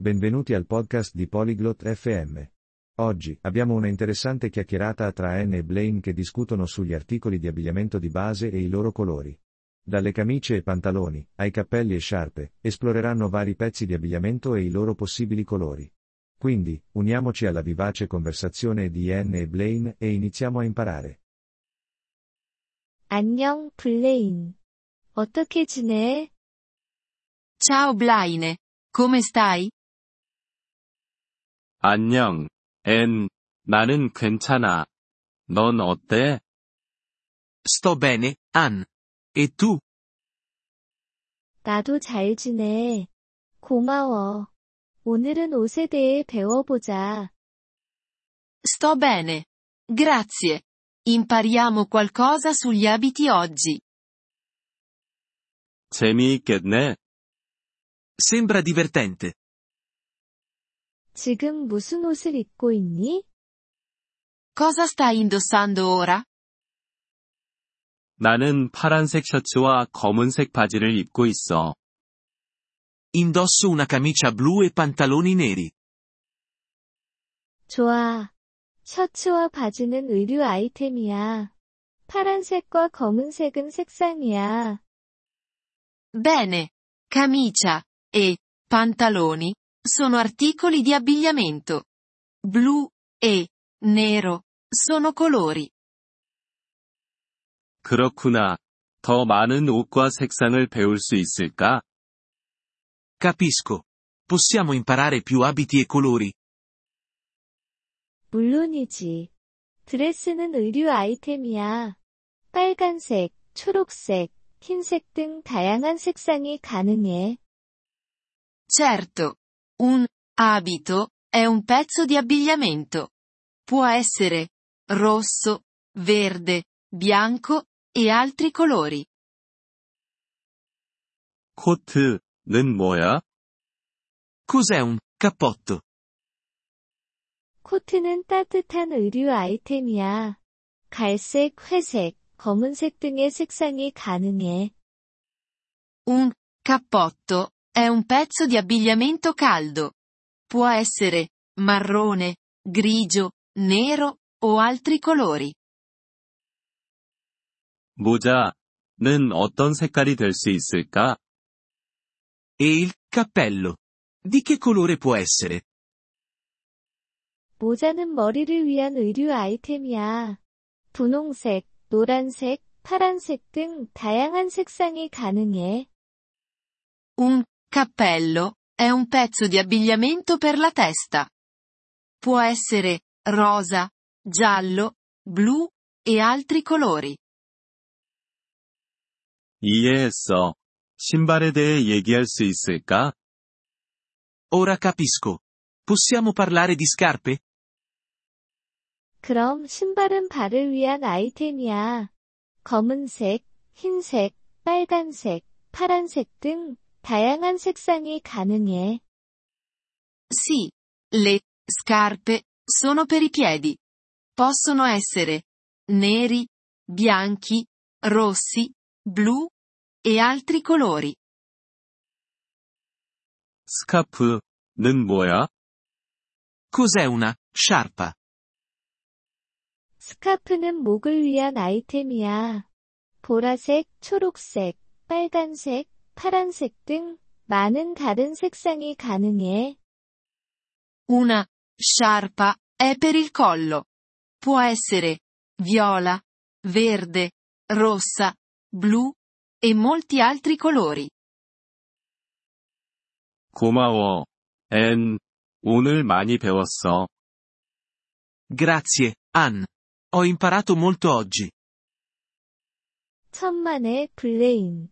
Benvenuti al podcast di Polyglot FM. Oggi abbiamo una interessante chiacchierata tra Anne e Blaine che discutono sugli articoli di abbigliamento di base e i loro colori. Dalle camicie e pantaloni, ai cappelli e sciarpe, esploreranno vari pezzi di abbigliamento e i loro possibili colori. Quindi, uniamoci alla vivace conversazione di Anne e Blaine e iniziamo a imparare. 안녕, 블레인. 어떻게 지내? Ciao Blaine, come stai? 안녕, 앤. 나는 괜찮아. 넌 어때? Sto bene, Ann. E tu? 나도 잘 지내. 고마워. 오늘은 옷에 대해 배워보자. Sto bene. Grazie. Impariamo qualcosa sugli abiti oggi. 재미있겠네. Sembra divertente. 지금 무슨 옷을 입고 있니? Cosa stai indossando ora? 나는 파란색 셔츠와 검은색 바지를 입고 있어. Indosso una camicia blu e pantaloni neri. 좋아. 셔츠와 바지는 의류 아이템이야. 파란색과 검은색은 색상이야. Bene. Camicia e pantaloni sono articoli di abbigliamento. Blu e nero sono colori. 그렇구나. 더 많은 옷과 색상을 배울 수 있을까? Capisco. Possiamo imparare più abiti e colori. 물론이지. 드레스는 의류 아이템이야. 빨간색, 초록색, 흰색 등 다양한 색상이 가능해. Certo. Un abito è un pezzo di abbigliamento. Può essere rosso, verde, bianco e altri colori. 코트는 뭐야? Cos'è un cappotto? 코트는 따뜻한 의류 아이템이야. 갈색, 회색, 검은색 등의 색상이 가능해. Un cappotto è un pezzo di abbigliamento caldo. Può essere marrone, grigio, nero o altri colori. 모자는 어떤 색깔이 될 수 있을까? E il cappello? Di che colore può essere? 모자는 머리를 위한 의류 아이템이야. 분홍색, 노란색, 파란색 등 다양한 색상이 가능해. Un cappello è un pezzo di abbigliamento per la testa. Può essere rosa, giallo, blu e altri colori. 이해했어. 신발에 대해 얘기할 수 있을까? Ora capisco. Possiamo parlare di scarpe? 그럼 신발은 발을 위한 아이템이야. 검은색, 흰색, 빨간색, 파란색 등 다양한 색상이 가능해. Sì, le scarpe sono per i piedi. Possono essere neri, bianchi, rossi, blu e altri colori. 스카프는 뭐야? Cos'è una sciarpa? 스카프는 목을 위한 아이템이야. 보라색, 초록색, 빨간색, 파란색 등 많은 다른 색상이 가능해. Una sciarpa è per il collo. Può essere viola, verde, rossa, blu e molti altri colori. 고마워. 앤. 오늘 많이 배웠어. Grazie, Ann. Ho imparato molto oggi. 천만에 블레인.